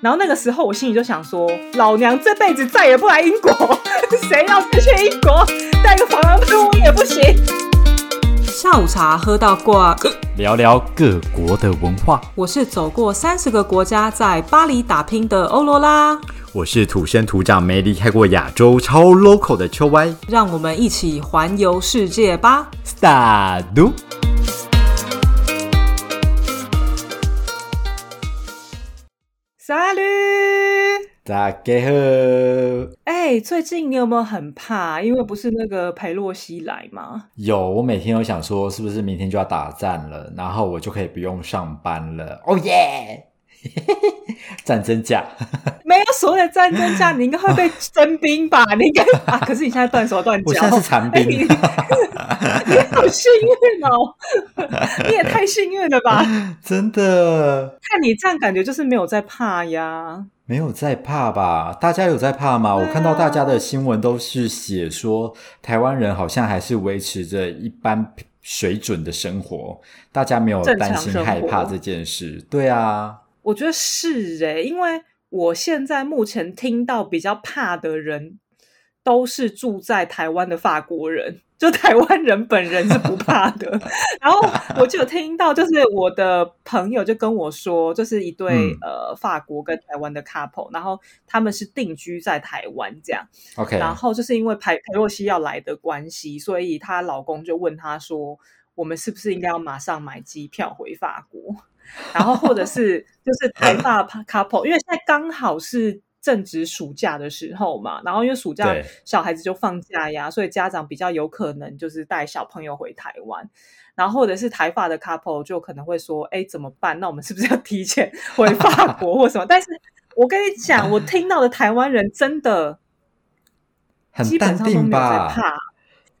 然后那个时候我心里就想说，老娘这辈子再也不来英国，谁要去英国带个防狼喷雾也不行。下午茶喝到挂，聊聊各国的文化。我是走过三十个国家，在巴黎打拼的欧罗拉。我是土生土长、没离开过亚洲、超 local 的秋歪。让我们一起环游世界吧！Start。沙律，大家好。哎，最近你有没有很怕？因为不是那个裴洛西来吗？有，我每天都想说，是不是明天就要打战了，然后我就可以不用上班了？哦耶！战争假 没有所谓的战争假，你应该会被征兵吧？你应该啊，可是你现在断手断脚，我现在是残兵，你好幸运哦！你也太幸运了吧？真的，看你这样感觉就是没有在怕呀，没有在怕吧？大家有在怕吗？我看到大家的新闻都是写说，台湾人好像还是维持着一般水准的生活，大家没有担心害怕这件事。对啊。我觉得是诶，因为我现在目前听到比较怕的人，都是住在台湾的法国人，就台湾人本人是不怕的。然后我就有听到，就是我的朋友就跟我说，就是一对呃法国跟台湾的 couple，然后他们是定居在台湾这样。OK，然后就是因为裴裴洛西要来的关系，所以她老公就问她说：“我们是不是应该要马上买机票回法国？”然后，或者是 就是台发 couple，因为现在刚好是正值暑假的时候嘛，然后因为暑假小孩子就放假呀，所以家长比较有可能就是带小朋友回台湾，然后或者是台发的 couple 就可能会说：“哎，怎么办？那我们是不是要提前 回法国或什么？”但是我跟你讲，我听到的台湾人真的很淡定吧？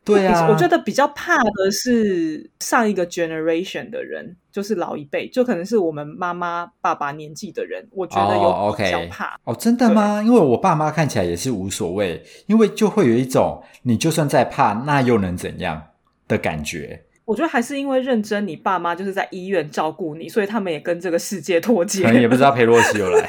对啊，我觉得比较怕的是上一个 generation 的人，就是老一辈，就可能是我们妈妈、爸爸年纪的人，我觉得有比较怕。哦，真的吗？因为我爸妈看起来也是无所谓，因为就会有一种你就算再怕，那又能怎样的感觉。我觉得还是因为认真，你爸妈就是在医院照顾你，所以他们也跟这个世界脱节。可能也不知道裴洛西有来，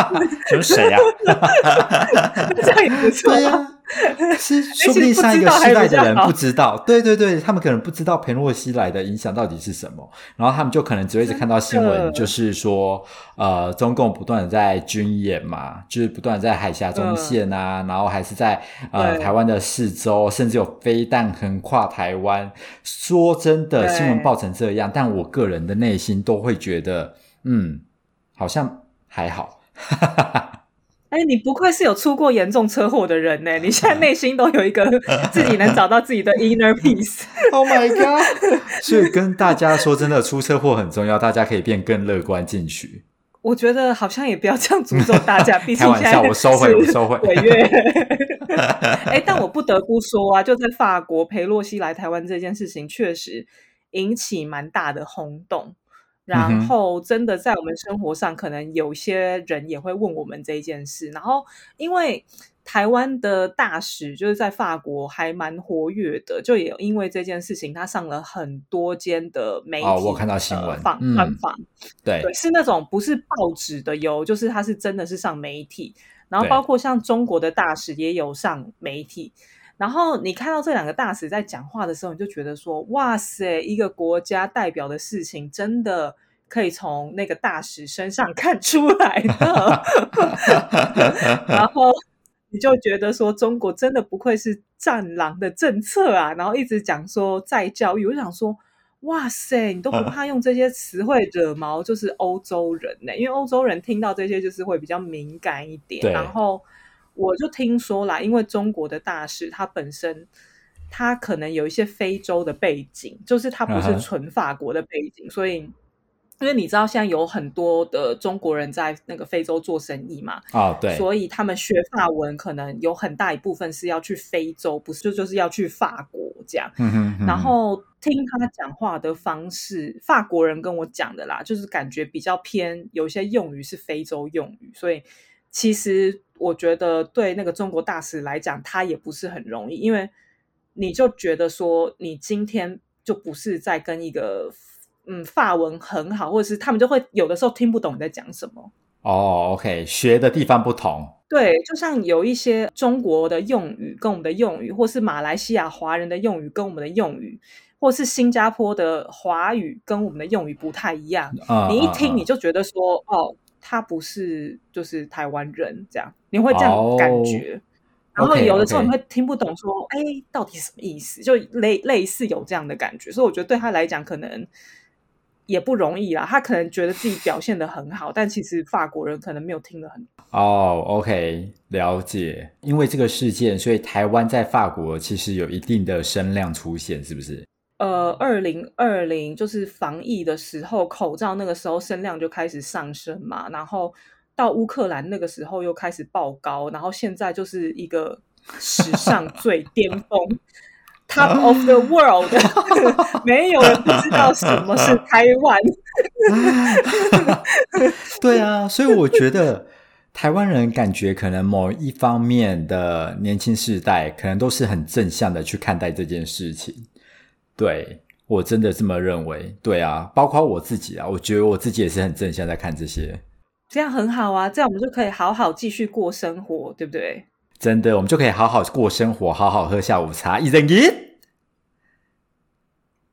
是谁呀？这样也不错呀。是，说不定上一个时代的人 不知道，对对对，他们可能不知道裴洛西来的影响到底是什么，然后他们就可能只会一直看到新闻，就是说，呃，中共不断的在军演嘛，就是不断在海峡中线啊，然后还是在呃台湾的四周，甚至有飞弹横跨台湾。说真的，新闻报成这样，但我个人的内心都会觉得，嗯，好像还好。哎，你不愧是有出过严重车祸的人呢！你现在内心都有一个 自己能找到自己的 inner peace。Oh my god！所以跟大家说，真的出车祸很重要，大家可以变更乐观进取。我觉得好像也不要这样诅咒大家，毕竟现在，我收回，我收回。违约。哎，但我不得不说啊，就在法国，陪洛西来台湾这件事情，确实引起蛮大的轰动。然后，真的在我们生活上，可能有些人也会问我们这一件事。然后，因为台湾的大使就是在法国还蛮活跃的，就也因为这件事情，他上了很多间的媒体。哦，我看到新闻访专访，对，是那种不是报纸的哟，就是他是真的是上媒体。然后，包括像中国的大使也有上媒体。然后你看到这两个大使在讲话的时候，你就觉得说：“哇塞，一个国家代表的事情，真的可以从那个大使身上看出来的。”然后你就觉得说：“中国真的不愧是战狼的政策啊！”然后一直讲说在教育，我想说：“哇塞，你都不怕用这些词汇惹毛，就是欧洲人呢？因为欧洲人听到这些就是会比较敏感一点。”然后。我就听说啦，因为中国的大使他本身他可能有一些非洲的背景，就是他不是纯法国的背景，所以因为你知道现在有很多的中国人在那个非洲做生意嘛，啊对，所以他们学法文可能有很大一部分是要去非洲，不是就就是要去法国这样。然后听他讲话的方式，法国人跟我讲的啦，就是感觉比较偏，有些用语是非洲用语，所以其实。我觉得对那个中国大使来讲，他也不是很容易，因为你就觉得说，你今天就不是在跟一个嗯法文很好，或者是他们就会有的时候听不懂你在讲什么。哦，OK，学的地方不同。对，就像有一些中国的用语跟我们的用语，或是马来西亚华人的用语跟我们的用语，或是新加坡的华语跟我们的用语不太一样。你一听你就觉得说，哦，他不是就是台湾人这样，你会这样感觉。然后有的时候你会听不懂，说，哎，到底什么意思？就类类似有这样的感觉。所以我觉得对他来讲，可能。也不容易啦，他可能觉得自己表现的很好，但其实法国人可能没有听得很哦。OK，了解。因为这个事件，所以台湾在法国其实有一定的声量出现，是不是？呃，二零二零就是防疫的时候，口罩那个时候声量就开始上升嘛，然后到乌克兰那个时候又开始爆高，然后现在就是一个史上 最巅峰。Top of the world，没有人不知道什么是台湾。对啊，所以我觉得台湾人感觉可能某一方面的年轻世代，可能都是很正向的去看待这件事情。对我真的这么认为。对啊，包括我自己啊，我觉得我自己也是很正向在看这些。这样很好啊，这样我们就可以好好继续过生活，对不对？真的，我们就可以好好过生活，好好喝下午茶。一人一，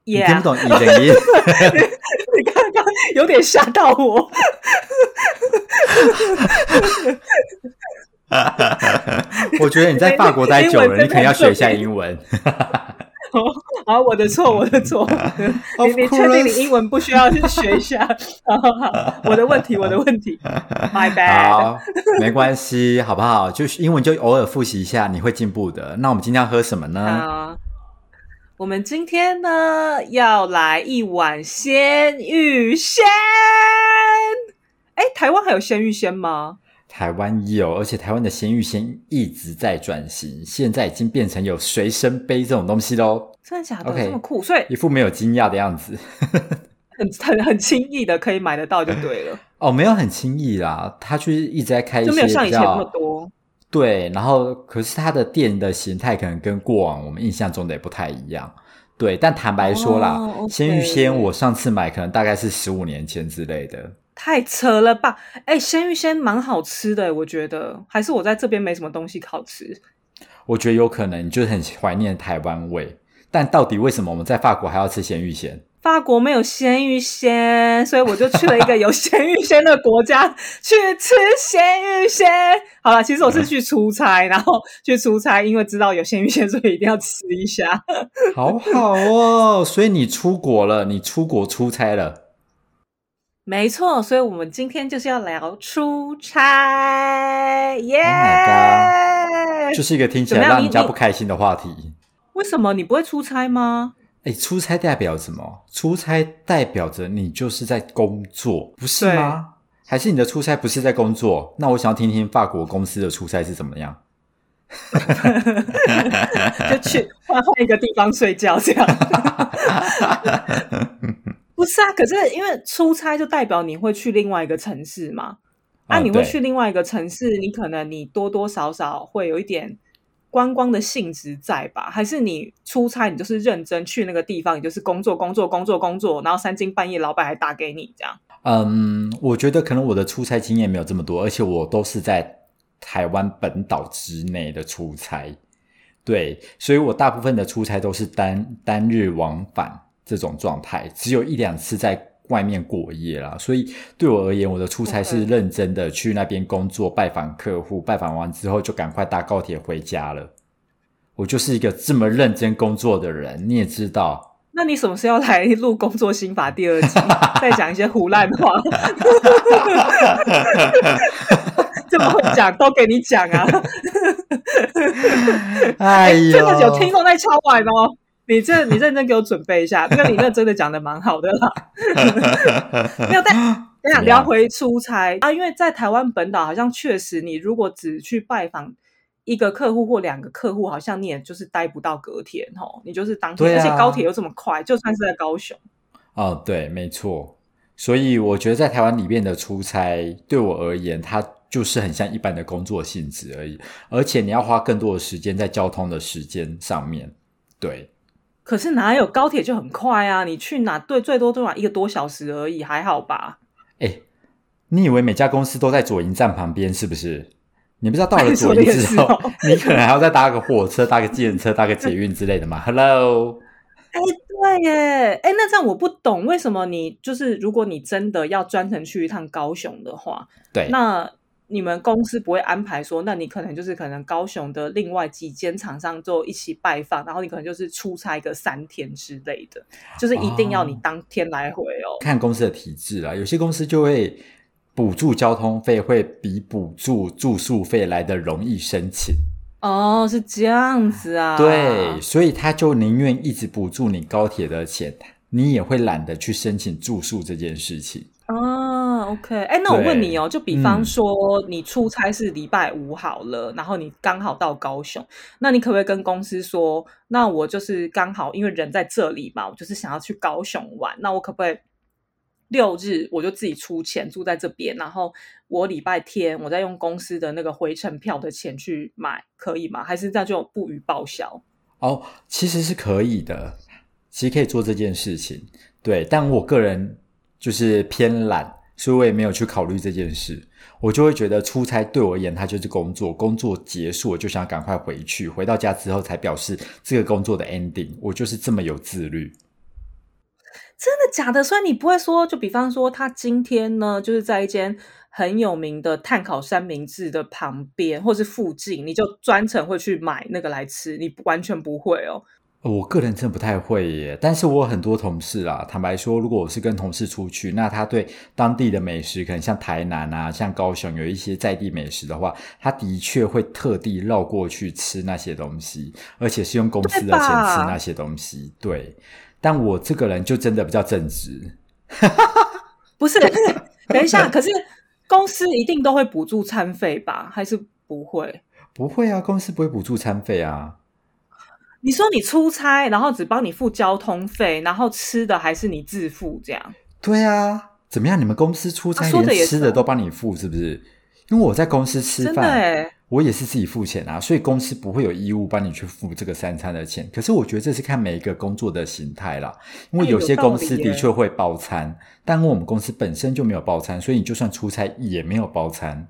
你听不懂一人一？你刚刚有点吓到我。我觉得你在法国待久了，你可能要学一下英文。好，我的错，我的错。你你确定你英文不需要去学一下？好，我的问题，我的问题。My bad。好，没关系，好不好？就是英文就偶尔复习一下，你会进步的。那我们今天要喝什么呢？我们今天呢要来一碗鲜芋仙。哎，台湾还有鲜芋仙吗？台湾有，而且台湾的鲜芋仙一直在转型，现在已经变成有随身杯这种东西喽。真的假的？这么酷，所以一副没有惊讶的样子，很 很很轻易的可以买得到就对了。哦，没有很轻易啦，他就是一直在开，就没有像以前那么多。对，然后可是他的店的形态可能跟过往我们印象中的也不太一样。对，但坦白说啦，鲜芋仙我上次买可能大概是十五年前之类的。太扯了吧！哎，鲜芋仙蛮好吃的，我觉得还是我在这边没什么东西好吃。我觉得有可能你就是很怀念台湾味，但到底为什么我们在法国还要吃鲜芋仙？法国没有鲜芋仙，所以我就去了一个有鲜芋仙的国家 去吃鲜芋仙。好了，其实我是去出差，然后去出差，因为知道有鲜芋仙，所以一定要吃一下。好好哦，所以你出国了，你出国出差了。没错，所以我们今天就是要聊出差，耶！就是一个听起来让人家不开心的话题。为什么你不会出差吗？哎，出差代表什么？出差代表着你就是在工作，不是吗？还是你的出差不是在工作？那我想要听听法国公司的出差是怎么样？就去换换一个地方睡觉，这样。不是啊，可是因为出差就代表你会去另外一个城市嘛？啊，你会去另外一个城市，你可能你多多少少会有一点观光的性质在吧？还是你出差，你就是认真去那个地方，你就是工作工作工作工作，然后三更半夜老板还打给你这样？嗯，我觉得可能我的出差经验没有这么多，而且我都是在台湾本岛之内的出差，对，所以我大部分的出差都是单单日往返。这种状态只有一两次在外面过夜啦，所以对我而言，我的出差是认真的去那边工作、拜访客户，拜访完之后就赶快搭高铁回家了。我就是一个这么认真工作的人，你也知道。那你什么时候来录《工作心法》第二集，再讲一些胡乱话？这么会讲，都给你讲啊！哎呀，真的有听众在敲碗哦。你这你认真给我准备一下，那你那真的讲的蛮好的啦。没有，但 等下聊回出差啊，因为在台湾本岛，好像确实你如果只去拜访一个客户或两个客户，好像你也就是待不到隔天哦，你就是当天，而且高铁又这么快，就算是在高雄。哦，对，没错。所以我觉得在台湾里面的出差，对我而言，它就是很像一般的工作性质而已，而且你要花更多的时间在交通的时间上面，对。可是哪有高铁就很快啊？你去哪对最多多少一个多小时而已，还好吧？哎，你以为每家公司都在左营站旁边是不是？你不知道到了左营之后，你可能还要再搭个火车、搭个计程车、搭个捷运之类的嘛？Hello，哎，对耶，哎，那这样我不懂，为什么你就是如果你真的要专程去一趟高雄的话，对，那。你们公司不会安排说，那你可能就是可能高雄的另外几间厂商就一起拜访，然后你可能就是出差个三天之类的，就是一定要你当天来回哦。看公司的体制啦，有些公司就会补助交通费，会比补助住宿费来的容易申请。哦，是这样子啊。对，所以他就宁愿一直补助你高铁的钱，你也会懒得去申请住宿这件事情。哦，OK，哎，那我问你哦，就比方说你出差是礼拜五好了，然后你刚好到高雄，那你可不可以跟公司说，那我就是刚好因为人在这里嘛，我就是想要去高雄玩，那我可不可以六日我就自己出钱住在这边，然后我礼拜天我再用公司的那个回程票的钱去买，可以吗？还是这样就不予报销？哦，其实是可以的，其实可以做这件事情，对，但我个人。就是偏懒，所以我也没有去考虑这件事。我就会觉得出差对我而言，它就是工作，工作结束我就想赶快回去，回到家之后才表示这个工作的 ending。我就是这么有自律。真的假的？所以你不会说，就比方说他今天呢，就是在一间很有名的碳烤三明治的旁边，或是附近，你就专程会去买那个来吃？你完全不会哦。我个人真的不太会耶，但是我很多同事啊，坦白说，如果我是跟同事出去，那他对当地的美食，可能像台南啊、像高雄有一些在地美食的话，他的确会特地绕过去吃那些东西，而且是用公司的钱吃那些东西。对，但我这个人就真的比较正直。不是，等一下，可是公司一定都会补助餐费吧？还是不会？不会啊，公司不会补助餐费啊。你说你出差，然后只帮你付交通费，然后吃的还是你自付这样？对啊，怎么样？你们公司出差连吃的都帮你付，是不是？因为我在公司吃饭，我也是自己付钱啊，所以公司不会有义务帮你去付这个三餐的钱。可是我觉得这是看每一个工作的形态啦，因为有些公司的确会包餐，但我们公司本身就没有包餐，所以你就算出差也没有包餐。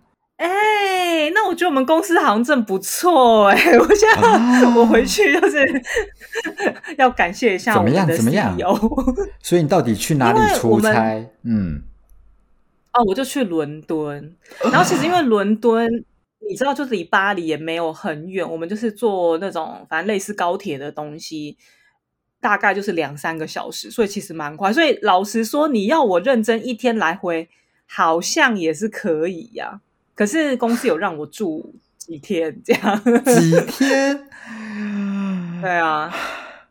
那我觉得我们公司好像真不错哎！我现在我回去就是 要感谢一下怎么样怎么样 所以你到底去哪里出差？嗯，哦，我就去伦敦。然后其实因为伦敦，你知道，就是离巴黎也没有很远，我们就是坐那种反正类似高铁的东西，大概就是两三个小时，所以其实蛮快。所以老实说，你要我认真一天来回，好像也是可以呀。可是公司有让我住几天，这样几天？对啊，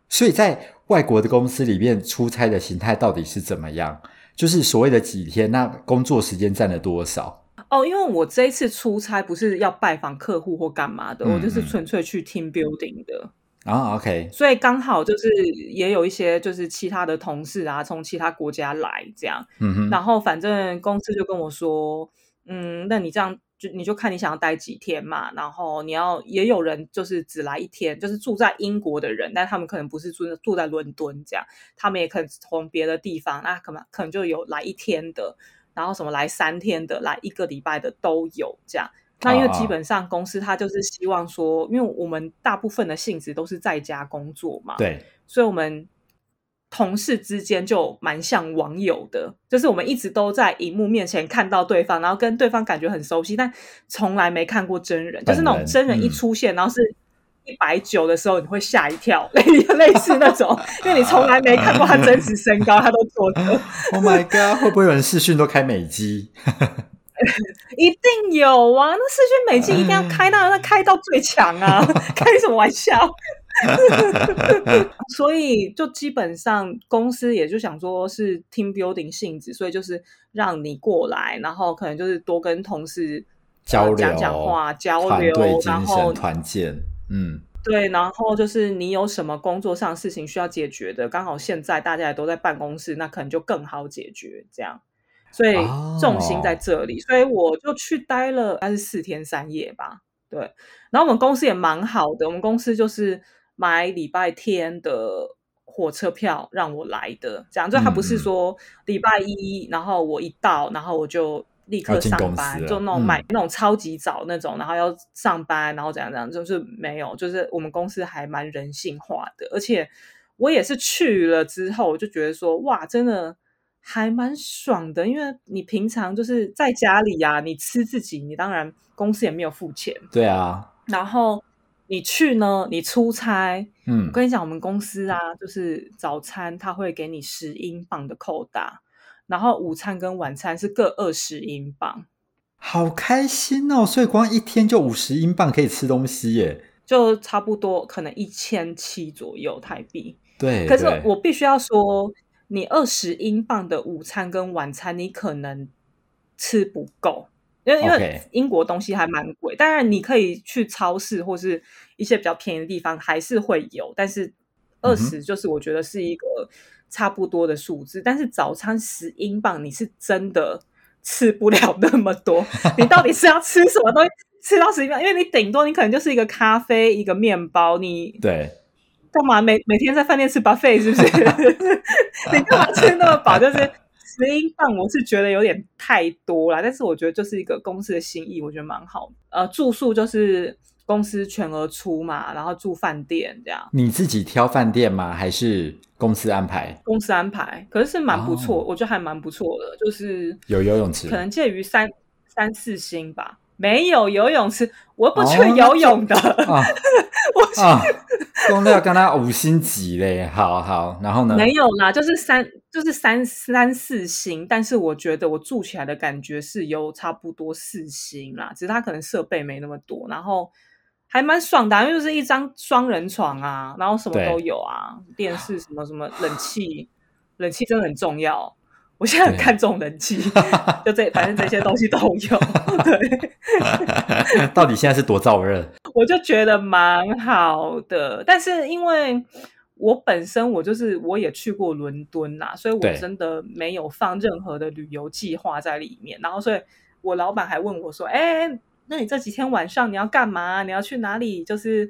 所以在外国的公司里面出差的形态到底是怎么样？就是所谓的几天，那工作时间占了多少？哦，因为我这一次出差不是要拜访客户或干嘛的，我就是纯粹去 team building 的啊。OK，所以刚好就是也有一些就是其他的同事啊，从其他国家来这样，嗯哼，然后反正公司就跟我说。嗯，那你这样就你就看你想要待几天嘛，然后你要也有人就是只来一天，就是住在英国的人，但他们可能不是住住在伦敦这样，他们也可能从别的地方，那可能可能就有来一天的，然后什么来三天的，来一个礼拜的都有这样。那因为基本上公司他就是希望说，因为我们大部分的性质都是在家工作嘛，对，所以我们。同事之间就蛮像网友的，就是我们一直都在荧幕面前看到对方，然后跟对方感觉很熟悉，但从来没看过真人。就是那种真人一出现，然后是一百九的时候，你会吓一跳，类 类似那种，因为你从来没看过他真实身高，他都做的。Oh my god！会不会有人视讯都开美机？一定有啊！那视讯美机一定要开到那开到最强啊！开什么玩笑？所以就基本上公司也就想说是 team building 性质，所以就是让你过来，然后可能就是多跟同事交流、讲讲话、交流，然后团建。嗯，对，然后就是你有什么工作上事情需要解决的，刚好现在大家也都在办公室，那可能就更好解决。这样，所以重心在这里，所以我就去待了，大概是四天三夜吧。对，然后我们公司也蛮好的，我们公司就是。买礼拜天的火车票让我来的，这样就他不是说礼拜一，然后我一到，然后我就立刻上班，就那种买那种超级早那种，然后要上班，然后怎样怎样，就是没有，就是我们公司还蛮人性化的，而且我也是去了之后，我就觉得说哇，真的还蛮爽的，因为你平常就是在家里呀，你吃自己，你当然公司也没有付钱，对啊，然后你去呢，你出差，嗯，我跟你讲，我们公司啊，就是早餐他会给你十英镑的扣打。然后午餐跟晚餐是各二十英镑，好开心哦！所以光一天就五十英镑可以吃东西耶，就差不多可能一千七左右台币。对，可是我必须要说，你二十英镑的午餐跟晚餐，你可能吃不够，因为因为英国东西还蛮贵。当然，你可以去超市或是一些比较便宜的地方，还是会有。但是二十就是我觉得是一个。差不多的数字，但是早餐十英镑，你是真的吃不了那么多。你到底是要吃什么东西？吃到十英镑？因为你顶多你可能就是一个咖啡，一个面包。你对干嘛每每天在饭店吃 buffet 是不是？你干嘛吃那么饱？就是十英镑，我是觉得有点太多了。但是我觉得就是一个公司的心意，我觉得蛮好。呃，住宿就是公司全额出嘛，然后住饭店这样。你自己挑饭店吗？还是？公司安排，公司安排，可是是蛮不错，我觉得还蛮不错的，就是有游泳池，可能介于三三四星吧。没有游泳池，我不去游泳的。我去，公料跟他五星级嘞，好好，然后呢？没有啦，就是三，就是三三四星，但是我觉得我住起来的感觉是有差不多四星啦，只是它可能设备没那么多，然后。还蛮爽的，因为就是一张双人床啊，然后什么都有啊，电视什么什么，冷气，冷气真的很重要。我现在很看重人气，就这，反正这些东西都有。对，到底现在是多燥热？我就觉得蛮好的，但是因为我本身我就是我也去过伦敦呐，所以我真的没有放任何的旅游计划在里面。然后，所以我老板还问我说：“哎。”那你这几天晚上你要干嘛？你要去哪里？就是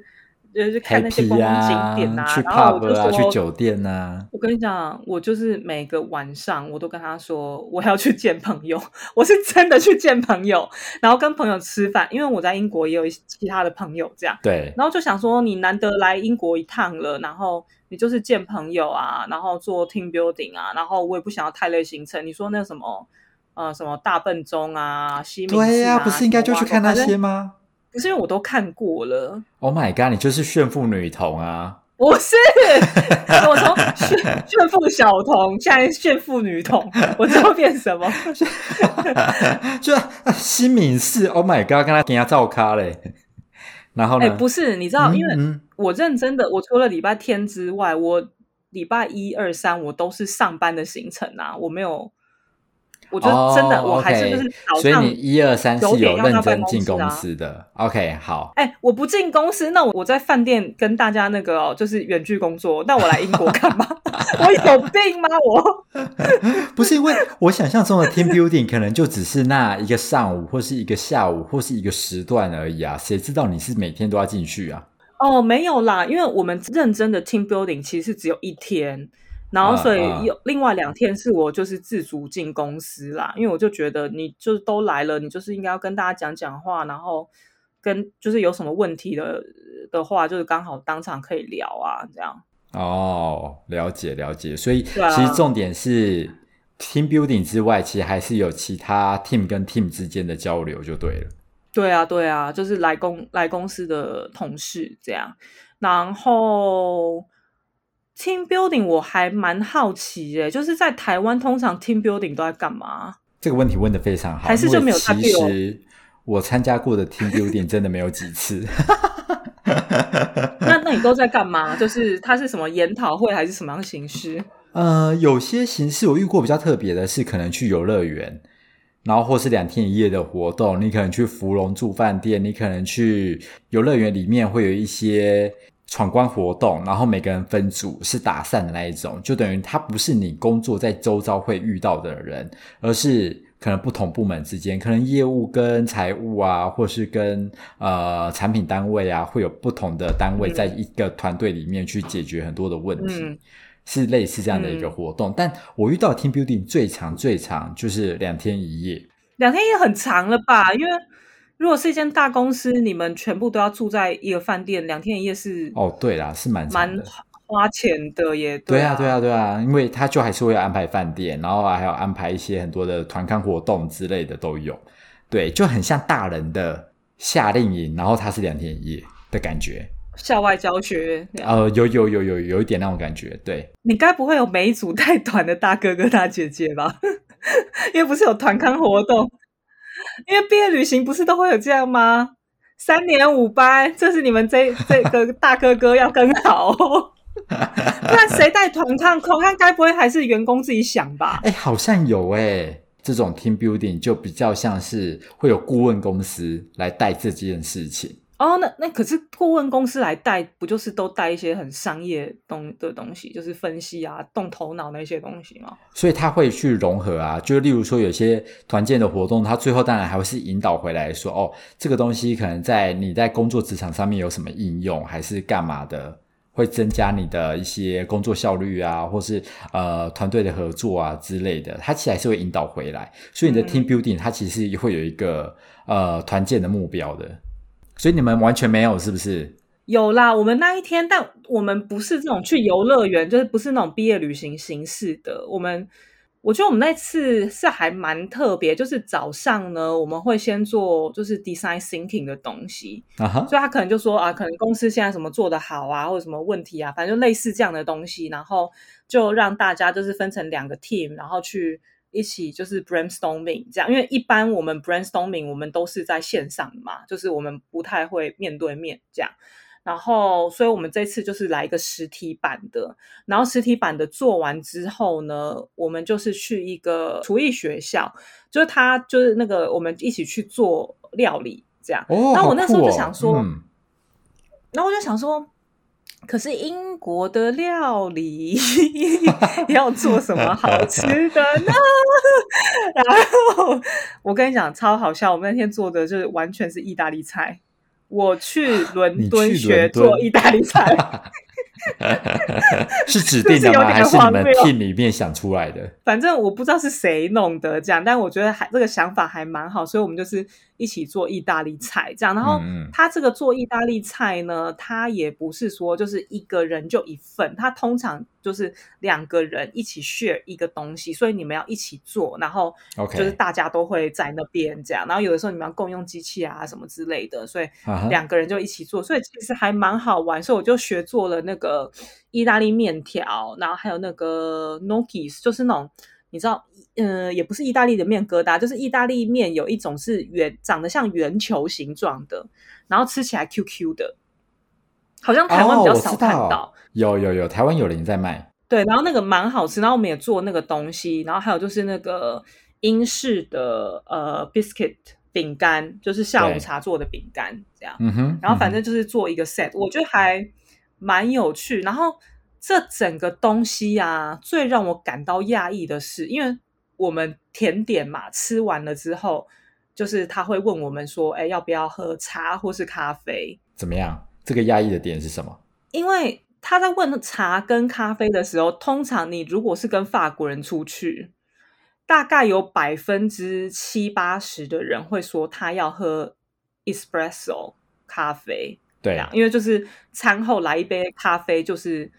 就是看那些观光景点呐。然后我就说去酒店呐。我跟你讲，我就是每个晚上我都跟他说我要去见朋友，我是真的去见朋友，然后跟朋友吃饭。因为我在英国也有其他的朋友，这样对。然后就想说，你难得来英国一趟了，然后你就是见朋友啊，然后做 team building 啊，然后我也不想要太累行程。你说那什么？呃，什么大笨钟啊，西敏对呀，不是应该就去看那些吗？不是因为我都看过了。Oh my god，你就是炫富女童啊！不是，我从炫炫富小童，现在炫富女童，我知道变什么？就新敏寺，Oh my god，跟他给他照咖嘞。然后呢？哎，不是，你知道，因为我认真的，我除了礼拜天之外，我礼拜一二三我都是上班的行程啊，我没有。我觉得真的，我还是就是早上一二三是有认真进公司的。OK，好。哎，我不进公司，那我在饭店跟大家那个哦，就是远距工作。那我来英国干嘛？我有病吗？我 不是因为我想象中的 team building 可能就只是那一个上午，或是一个下午，或是一个时段而已啊。谁知道你是每天都要进去啊？哦，没有啦，因为我们认真的 team building 其实只有一天。然后，所以有另外两天是我就是自主进公司啦，因为我就觉得你就都来了，你就是应该要跟大家讲讲话，然后跟就是有什么问题的的话，就是刚好当场可以聊啊，这样。哦，了解了解，所以其实重点是 team building 之外，其实还是有其他 team 跟 team 之间的交流就对了。对啊，对啊，就是来公来公司的同事这样，然后。Team building 我还蛮好奇耶，就是在台湾通常 Team building 都在干嘛？这个问题问的非常好，还是就没有？其实我参加过的 Team building 真的没有几次。那那你都在干嘛？就是它是什么研讨会还是什么样形式？呃，有些形式我遇过比较特别的是，可能去游乐园，然后或是两天一夜的活动。你可能去芙蓉住饭店，你可能去游乐园里面会有一些。闯关活动，然后每个人分组是打散的那一种，就等于他不是你工作在周遭会遇到的人，而是可能不同部门之间，可能业务跟财务啊，或是跟呃产品单位啊，会有不同的单位在一个团队里面去解决很多的问题，是类似这样的一个活动。但我遇到 team building 最长最长就是两天一夜。两天也很长了吧？因为如果是一间大公司，你们全部都要住在一个饭店，两天一夜是哦，对啦，是蛮蛮花钱的，也对啊，对啊，对啊，因为他就还是会安排饭店，然后还有安排一些很多的团康活动之类的都有，对，就很像大人的夏令营，然后它是两天一夜的感觉。校外教学，呃，有有有有有一点那种感觉，对。你该不会有每一组带团的大哥哥大姐姐吧？因为不是有团康活动，因为毕业旅行不是都会有这样吗？三年五班，这是你们这这个 大哥哥要跟好，不然谁带团看？团看该不会还是员工自己想吧？哎，好像有哎，这种 team building 就比较像是会有顾问公司来带这件事情。哦，那那可是顾问公司来带，不就是都带一些很商业东的东西，就是分析啊、动头脑那些东西吗？所以他会去融合啊，就例如说有些团建的活动，他最后当然还会是引导回来说，哦，这个东西可能在你在工作职场上面有什么应用，还是干嘛的，会增加你的一些工作效率啊，或是呃团队的合作啊之类的，他其实还是会引导回来。所以你的 team building 它其实会有一个呃团建的目标的。所以你们完全没有是不是？有啦，我们那一天，但我们不是这种去游乐园，就是不是那种毕业旅行形式的。我们我觉得我们那次是还蛮特别，就是早上呢，我们会先做就是 design thinking 的东西啊，所以他可能就说啊，可能公司现在什么做的好啊，或者什么问题啊，反正就类似这样的东西，然后就让大家就是分成两个 team，然后去。一起就是 brainstorming 这样，因为一般我们 brainstorming 我们都是在线上嘛，就是我们不太会面对面这样。然后，所以我们这次就是来一个实体版的。然后实体版的做完之后呢，我们就是去一个厨艺学校，就是他就是那个我们一起去做料理这样。哦，然后我那时候就想说，然后我就想说。可是英国的料理 要做什么 好吃的呢？然后我跟你讲，超好笑。我们那天做的就是完全是意大利菜。我去伦敦学做意大利菜。是指定的吗？还是你们 team 里面想出来的？反正我不知道是谁弄的这样，但我觉得还这个想法还蛮好，所以我们就是一起做意大利菜这样。然后他这个做意大利菜呢，他也不是说就是一个人就一份，他通常就是两个人一起 share 一个东西，所以你们要一起做，然后就是大家都会在那边这样。然后有的时候你们要共用机器啊什么之类的，所以两个人就一起做，所以其实还蛮好玩。所以我就学做了那个。意大利面条，然后还有那个 gnocchi，就是那种你知道，呃，也不是意大利的面疙瘩，就是意大利面有一种是圆，长得像圆球形状的，然后吃起来 Q Q 的，好像台湾比较少看到。有有有，台湾有人在卖。对，然后那个蛮好吃，然后我们也做那个东西，然后还有就是那个英式的呃 biscuit 饼干，就是下午茶做的饼干，这样。嗯哼。然后反正就是做一个 set，我觉得还。蛮有趣，然后这整个东西呀，最让我感到讶异的是，因为我们甜点嘛，吃完了之后，就是他会问我们说：“哎，要不要喝茶或是咖啡？”怎么样？这个讶异的点是什么？因为他在问茶跟咖啡的时候，通常你如果是跟法国人出去，大概有百分之七八十的人会说他要喝 espresso 咖啡。对，因为就是餐后来一杯咖啡，就是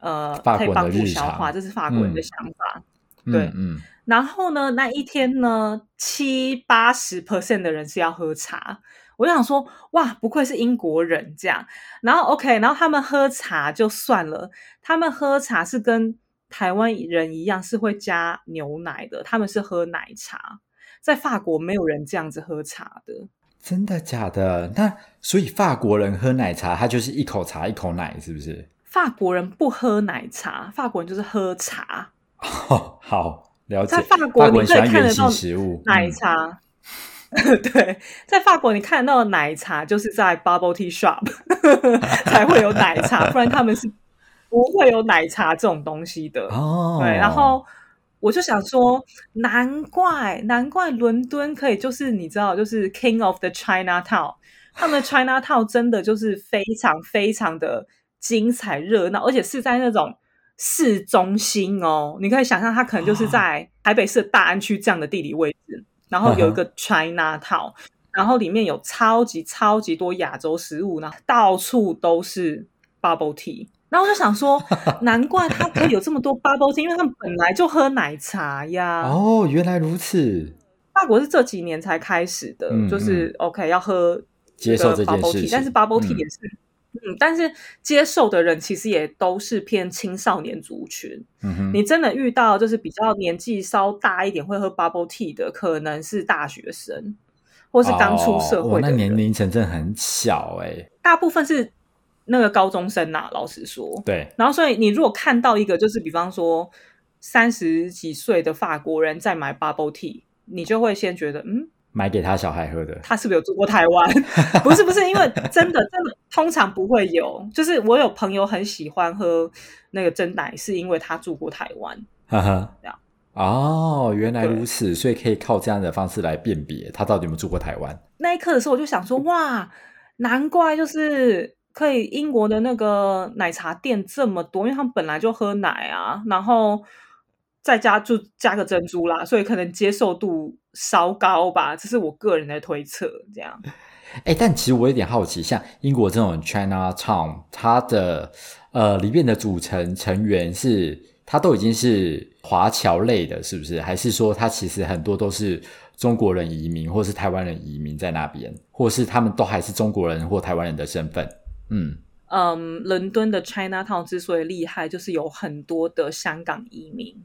呃，可以帮助消化，这是法国人的想法。对，嗯。然后呢，那一天呢，七八十 percent 的人是要喝茶。我就想说，哇，不愧是英国人这样。然后 OK，然后他们喝茶就算了，他们喝茶是跟台湾人一样，是会加牛奶的。他们是喝奶茶，在法国没有人这样子喝茶的。真的假的？那所以法国人喝奶茶，他就是一口茶一口奶，是不是？法国人不喝奶茶，法国人就是喝茶。好了解。在法国你可以看得到食物奶茶。对，在法国你看得到的奶茶，就是在 bubble tea shop 才会有奶茶，不然他们是不会有奶茶这种东西的。哦，对，然后。我就想说，难怪难怪伦敦可以，就是你知道，就是 King of the China Town，他们的 China Town 真的就是非常非常的精彩热闹，而且是在那种市中心哦。你可以想象，它可能就是在台北市大安区这样的地理位置，然后有一个 China Town，然后里面有超级超级多亚洲食物，然后到处都是 bubble tea。然后我就想说，难怪他可以有这么多 bubble tea，因为他们本来就喝奶茶呀。哦，原来如此。法国是这几年才开始的，就是 OK 要喝接受这件事情，但是 bubble tea 也是，嗯，但是接受的人其实也都是偏青少年族群。嗯哼，你真的遇到就是比较年纪稍大一点会喝 bubble tea 的，可能是大学生或是刚出社会的，那年龄层真的很小哎。大部分是那个高中生呐，老实说。对。然后，所以你如果看到一个，就是比方说三十几岁的法国人在买 bubble tea。你就会先觉得，嗯，买给他小孩喝的，他是不是有住过台湾？不是，不是，因为真的，真的，通常不会有。就是我有朋友很喜欢喝那个真奶，是因为他住过台湾。哈哈，这样哦，原来如此，所以可以靠这样的方式来辨别他到底有没有住过台湾。那一刻的时候，我就想说，哇，难怪就是可以英国的那个奶茶店这么多，因为他们本来就喝奶啊，然后。再加就加个珍珠啦，所以可能接受度稍高吧，这是我个人的推测。这样，哎，但其实我有点好奇，像英国这种 China Town，它的呃里面的组成成员是，它都已经是华侨类的，是不是？还是说它其实很多都是中国人移民，或是台湾人移民在那边，或是他们都还是中国人或台湾人的身份？嗯嗯，伦敦的 China Town 之所以厉害，就是有很多的香港移民。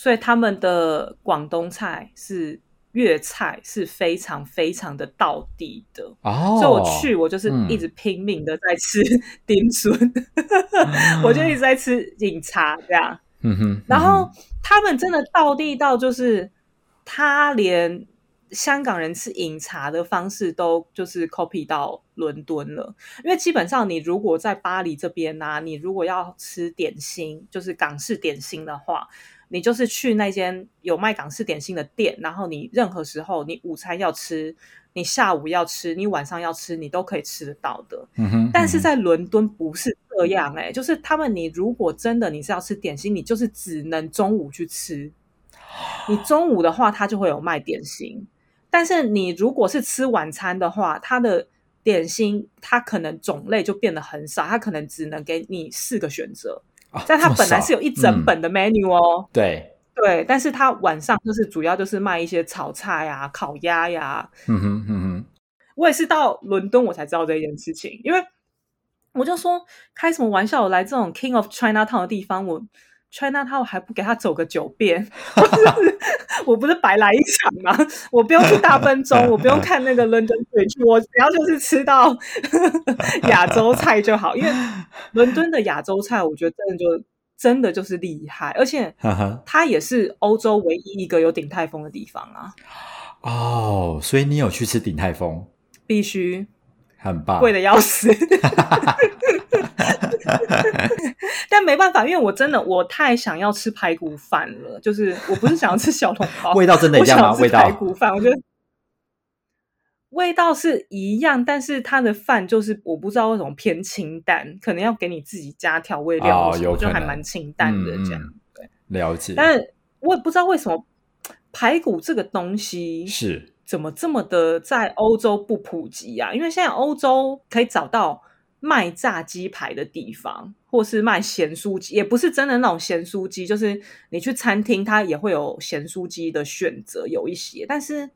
所以他们的广东菜是粤菜，是非常非常的道地的。哦，所以我去，我就是一直拼命的在吃 丁笋，我就一直在吃饮茶这样。嗯哼。然后他们真的道地到，就是他连香港人吃饮茶的方式都就是 copy 到伦敦了。因为基本上你如果在巴黎这边呢，你如果要吃点心，就是港式点心的话。你就是去那间有卖港式点心的店，然后你任何时候你午餐要吃，你下午要吃，你晚上要吃，你都可以吃得到的。嗯哼。但是在伦敦不是这样哎，就是他们你如果真的你是要吃点心，你就是只能中午去吃。你中午的话，他就会有卖点心，但是你如果是吃晚餐的话，它的点心它可能种类就变得很少，它可能只能给你四个选择。但它本来是有一整本的 menu 哦，对对，但是它晚上就是主要就是卖一些炒菜呀、烤鸭呀。嗯哼嗯哼，我也是到伦敦我才知道这件事情，因为我就说开什么玩笑，我来这种 King of China Town 的地方，我。China Town 还不给他走个九遍，我不是白来一场吗？我不用去大分钟，我不用看那个 London Bridge，我只要就是吃到 亚洲菜就好。因为伦敦的亚洲菜，我觉得真的就真的就是厉害，而且 它也是欧洲唯一一个有鼎泰丰的地方啊。哦，所以你有去吃鼎泰丰？必须。很棒，贵的要死，但没办法，因为我真的我太想要吃排骨饭了。就是我不是想要吃小笼包，味道真的一样吗？味道排骨饭，我觉得味道是一样，但是它的饭就是我不知道为什么偏清淡，可能要给你自己加调味料，我就还蛮清淡的这样。对，了解。但是我也不知道为什么排骨这个东西是。怎么这么的在欧洲不普及啊？因为现在欧洲可以找到卖炸鸡排的地方，或是卖咸酥鸡，也不是真的那种咸酥鸡，就是你去餐厅，它也会有咸酥鸡的选择，有一些，但是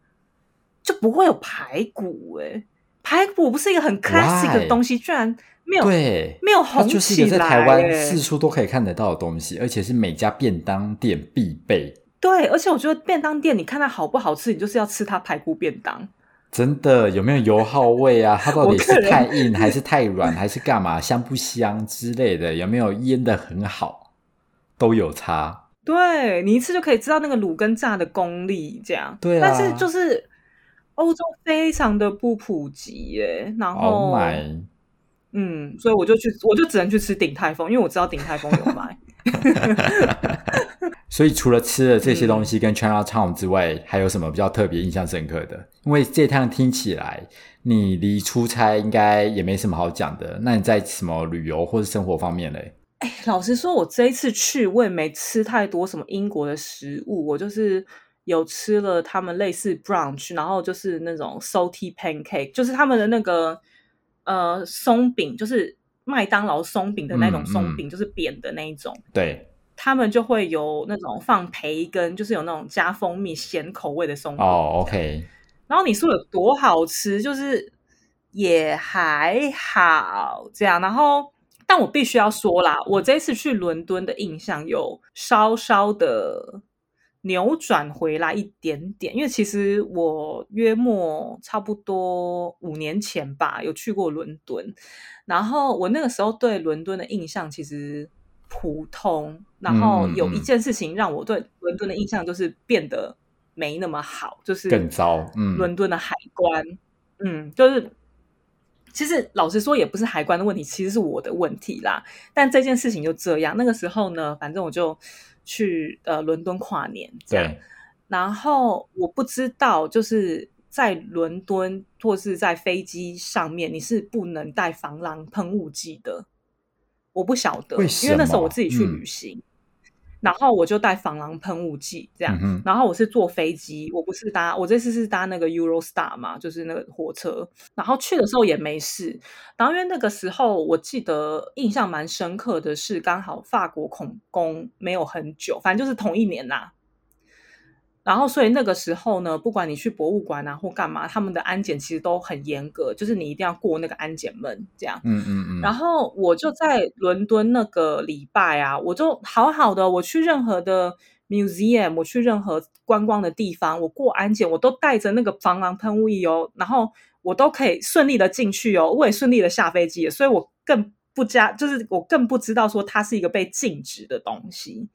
就不会有排骨。哎，排骨不是一个很 classic 的东西，居然没有对没有红起来，在台湾四处都可以看得到的东西，而且是每家便当店必备。对，而且我觉得便当店，你看它好不好吃，你就是要吃它排骨便当。真的有没有油耗味啊？它到底是太硬还是太软，还是干嘛？香不香之类的？有没有腌的很好？都有差。对你一次就可以知道那个卤跟炸的功力，这样。对啊。但是就是欧洲非常的不普及耶，然后，嗯，所以我就去，我就只能去吃鼎泰丰，因为我知道鼎泰丰有卖。所以除了吃了这些东西跟 China Town 之外，还有什么比较特别、印象深刻的？因为这趟听起来你离出差应该也没什么好讲的。那你在什么旅游或者生活方面嘞？哎，老实说，我这一次去我也没吃太多什么英国的食物，我就是有吃了他们类似 brunch，然后就是那种 salty pancake，就是他们的那个呃松饼，就是麦当劳松饼的那种松饼，就是扁的那一种。对，他们就会有那种放培根，就是有那种加蜂蜜咸口味的松饼。哦，OK。然后你说有多好吃，就是也还好这样。然后，但我必须要说啦，我这次去伦敦的印象有稍稍的。扭转回来一点点，因为其实我约莫差不多五年前吧，有去过伦敦，然后我那个时候对伦敦的印象其实普通，然后有一件事情让我对伦敦的印象就是变得没那么好，就是更糟。嗯，伦敦的海关，嗯，就是其实老实说也不是海关的问题，其实是我的问题啦。但这件事情就这样，那个时候呢，反正我就。去呃伦敦跨年这样，然后我不知道就是在伦敦或是在飞机上面，你是不能带防狼喷雾剂的。我不晓得，因为那时候我自己去旅行。然后我就带防狼喷雾剂，这样。然后我是坐飞机，我不是搭，我这次是搭那个 Eurostar 嘛，就是那个火车。然后去的时候也没事。然后因为那个时候我记得印象蛮深刻的是，刚好法国恐攻没有很久，反正就是同一年呐。然后，所以那个时候呢，不管你去博物馆啊或干嘛，他们的安检其实都很严格，就是你一定要过那个安检门，这样。嗯嗯嗯。然后我就在伦敦那个礼拜啊，我就好好的，我去任何的 museum，我去任何观光的地方，我过安检，我都带着那个防狼喷雾液哦，然后我都可以顺利的进去哦，我也顺利的下飞机，所以我更不加，就是我更不知道说它是一个被禁止的东西。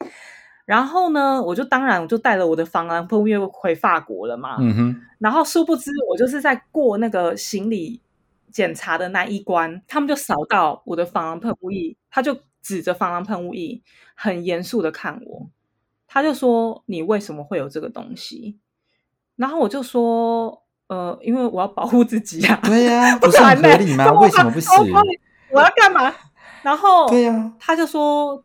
然后呢，我就当然我就带了我的防狼喷雾液回法国了嘛。嗯哼。然后殊不知，我就是在过那个行李检查的那一关，他们就扫到我的防狼喷雾液，他就指着防狼喷雾液，很严肃的看我，他就说：“你为什么会有这个东西？”然后我就说：“呃，因为我要保护自己啊。”对呀，不是很合理吗？为什么不行？我要干嘛？然后对呀，他就说：“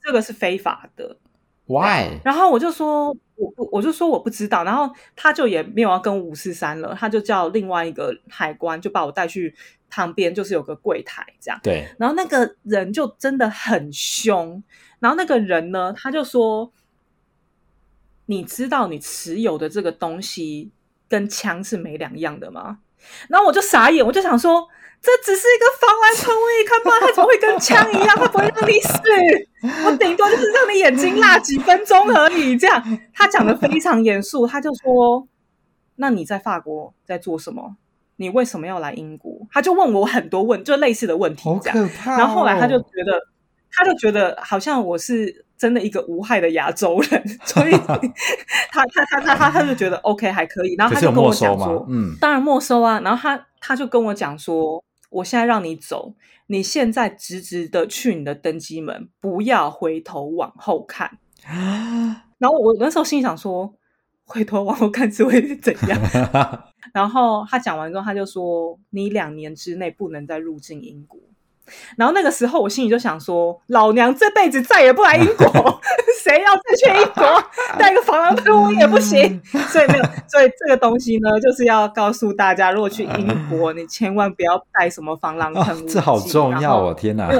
这个是非法的。” Why？然后我就说我不，我就说我不知道。然后他就也没有要跟五四三了，他就叫另外一个海关就把我带去旁边，就是有个柜台这样。对。然后那个人就真的很凶。然后那个人呢，他就说：“你知道你持有的这个东西跟枪是没两样的吗？”然后我就傻眼，我就想说。这只是一个防狼喷雾，看不到它怎么会跟枪一样？它不会让你死，我顶多就是让你眼睛辣几分钟而已。这样，他讲的非常严肃，他就说：“那你在法国在做什么？你为什么要来英国？”他就问我很多问，就类似的问题。好可怕！然后后来他就觉得，他就觉得好像我是真的一个无害的亚洲人，所以 他他他他他他就觉得 OK 还可以。然后他就跟我讲说：“嗯，当然没收啊。”然后他他就跟我讲说。我现在让你走，你现在直直的去你的登机门，不要回头往后看。然后我那时候心想说，回头往后看是会怎样？然后他讲完之后，他就说，你两年之内不能再入境英国。然后那个时候，我心里就想说，老娘这辈子再也不来英国，谁要再去英国带个防狼喷雾也不行。所以没有，所以这个东西呢，就是要告诉大家，如果去英国，你千万不要带什么防狼喷雾。这好重要哦！天哪，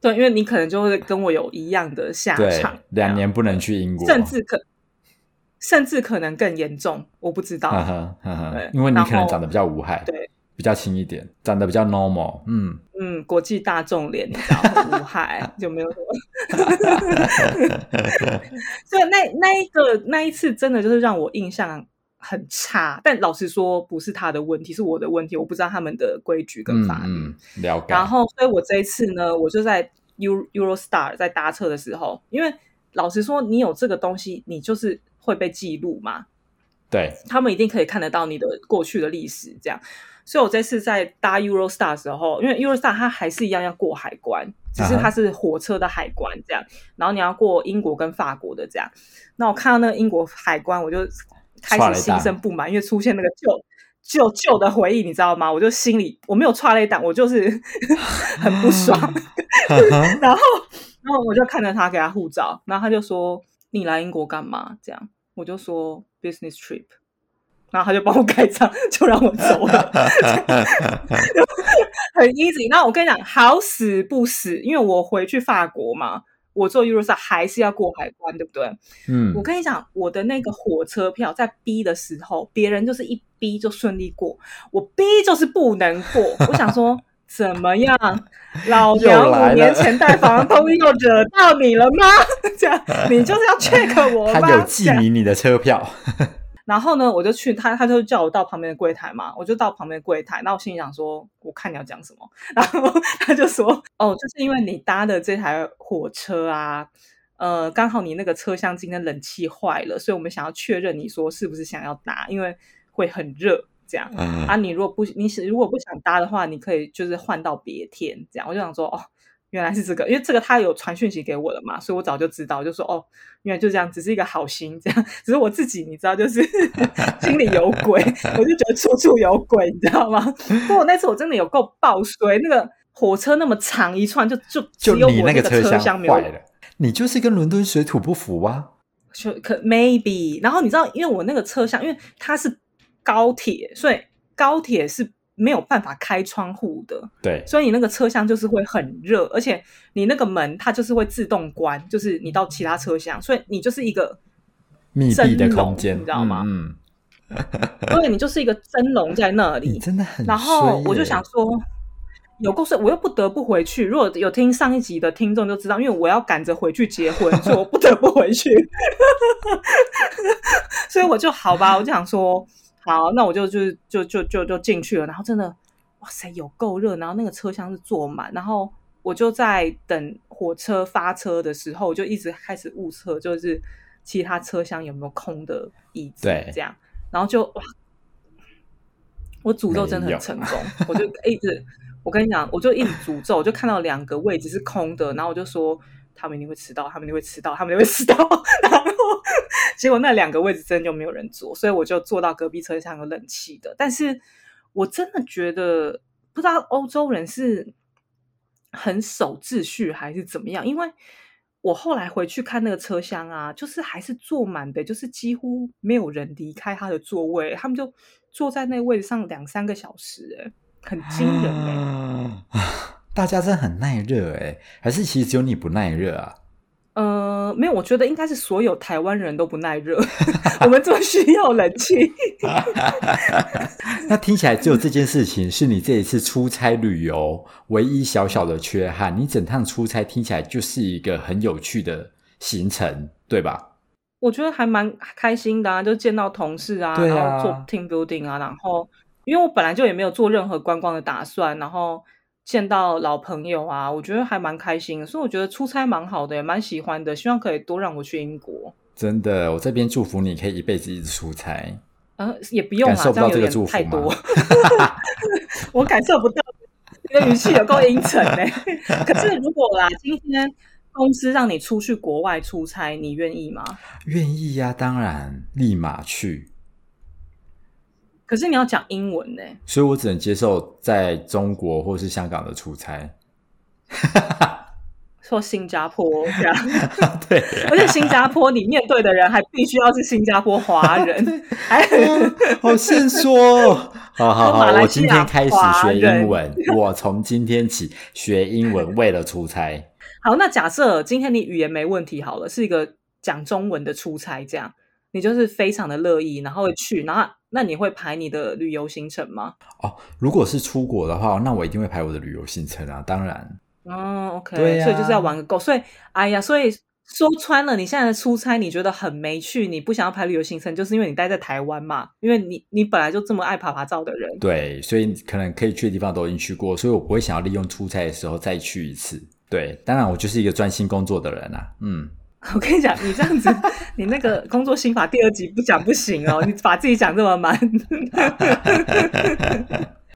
对，因为你可能就会跟我有一样的下场，两年不能去英国，甚至可甚至可能更严重，我不知道。对，因为你可能长得比较无害。对。比较轻一点，长得比较 normal，嗯嗯，国际大众脸，你知道无害 就没有什么。所以那那一个那一次真的就是让我印象很差，但老实说不是他的问题，是我的问题，我不知道他们的规矩跟法律。了解。然后，所以我这一次呢，我就在 Euro Eurostar 在搭车的时候，因为老实说，你有这个东西，你就是会被记录嘛。对，他们一定可以看得到你的过去的历史，这样。所以，我这次在搭 Eurostar 的时候，因为 Eurostar 它还是一样要过海关，只是它是火车的海关这样。然后你要过英国跟法国的这样。那我看到那个英国海关，我就开始心生不满，因为出现那个旧旧旧的回忆，你知道吗？我就心里我没有踹了一档，我就是 很不爽。然后，然后我就看着他给他护照，然后他就说：“你来英国干嘛？”这样。我就说 business trip，然后他就帮我盖章，就让我走了，很 easy。那我跟你讲，好死不死，因为我回去法国嘛。我坐 Eurostar 还是要过海关，对不对？嗯，我跟你讲，我的那个火车票在逼的时候，别人就是一逼就顺利过，我逼就是不能过。我想说，怎么样？老娘五年前带房东 又惹到你了吗？这样，你就是要 check 我吗？他有记你你的车票。然后呢，我就去他，他就叫我到旁边的柜台嘛，我就到旁边的柜台。那我心里想说，我看你要讲什么。然后他就说，哦，就是因为你搭的这台火车啊，呃，刚好你那个车厢今天冷气坏了，所以我们想要确认你说是不是想要搭，因为会很热这样。啊，你如果不，你如果不想搭的话，你可以就是换到别天这样。我就想说，哦。原来是这个，因为这个他有传讯息给我了嘛，所以我早就知道，就说哦，原来就这样，只是一个好心这样，只是我自己你知道，就是 心里有鬼，我就觉得处处有鬼，你知道吗？不过那次我真的有够爆衰，那个火车那么长一串，就就就你那个车厢坏了，你就是跟伦敦水土不服啊？就可 maybe，然后你知道，因为我那个车厢，因为它是高铁，所以高铁是。没有办法开窗户的，对，所以你那个车厢就是会很热，而且你那个门它就是会自动关，就是你到其他车厢，所以你就是一个密闭的空间，你知道吗？嗯，所以你就是一个蒸笼在那里，真的很。然后我就想说，有故事，我又不得不回去。如果有听上一集的听众就知道，因为我要赶着回去结婚，所以我不得不回去。所以我就好吧，我就想说。好，那我就就就就就就进去了，然后真的，哇塞，有够热，然后那个车厢是坐满，然后我就在等火车发车的时候，就一直开始误测，就是其他车厢有没有空的椅子，这样，然后就哇，我诅咒真的很成功，我就一直，我跟你讲，我就一直诅咒，我就看到两个位置是空的，然后我就说。他们一定会迟到，他们一定会迟到，他们一定会迟到。然后结果那两个位置真的就没有人坐，所以我就坐到隔壁车厢有冷气的。但是我真的觉得，不知道欧洲人是很守秩序还是怎么样，因为我后来回去看那个车厢啊，就是还是坐满的，就是几乎没有人离开他的座位，他们就坐在那位置上两三个小时，哎，很惊人哎。大家真的很耐热哎，还是其实只有你不耐热啊？呃，没有，我觉得应该是所有台湾人都不耐热。我们这么需要冷气。那听起来只有这件事情是你这一次出差旅游唯一小小的缺憾。你整趟出差听起来就是一个很有趣的行程，对吧？我觉得还蛮开心的啊，就见到同事啊，然后做 team building 啊，然后因为我本来就也没有做任何观光的打算，然后。见到老朋友啊，我觉得还蛮开心的，所以我觉得出差蛮好的，也蛮喜欢的。希望可以多让我去英国。真的，我这边祝福你可以一辈子一直出差。呃，也不用啊，这样有点太多。我感受不到，你的语气有够阴沉嘞。可是如果啦，今天公司让你出去国外出差，你愿意吗？愿意呀，当然，立马去。可是你要讲英文呢，所以我只能接受在中国或是香港的出差。说新加坡这样，对，而且新加坡你面对的人还必须要是新加坡华人，好现说，好好好，我今天开始学英文，我从今天起学英文，为了出差。好，那假设今天你语言没问题，好了，是一个讲中文的出差，这样你就是非常的乐意，然后会去，然后。那你会排你的旅游行程吗？哦，如果是出国的话，那我一定会排我的旅游行程啊，当然。哦，OK，所以就是要玩个够。所以，哎呀，所以说穿了，你现在的出差你觉得很没趣，你不想要排旅游行程，就是因为你待在台湾嘛？因为你你本来就这么爱爬爬照的人。对，所以可能可以去的地方都已经去过，所以我不会想要利用出差的时候再去一次。对，当然我就是一个专心工作的人啊，嗯。我跟你讲，你这样子，你那个工作心法第二集不讲不行哦，你把自己讲这么满。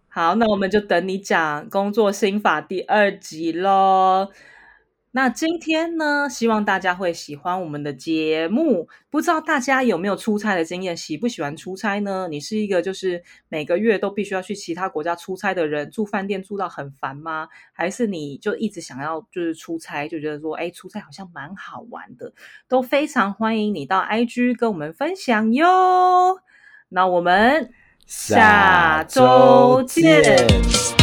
好，那我们就等你讲工作心法第二集喽。那今天呢，希望大家会喜欢我们的节目。不知道大家有没有出差的经验？喜不喜欢出差呢？你是一个就是每个月都必须要去其他国家出差的人，住饭店住到很烦吗？还是你就一直想要就是出差，就觉得说，哎，出差好像蛮好玩的，都非常欢迎你到 IG 跟我们分享哟。那我们下周见。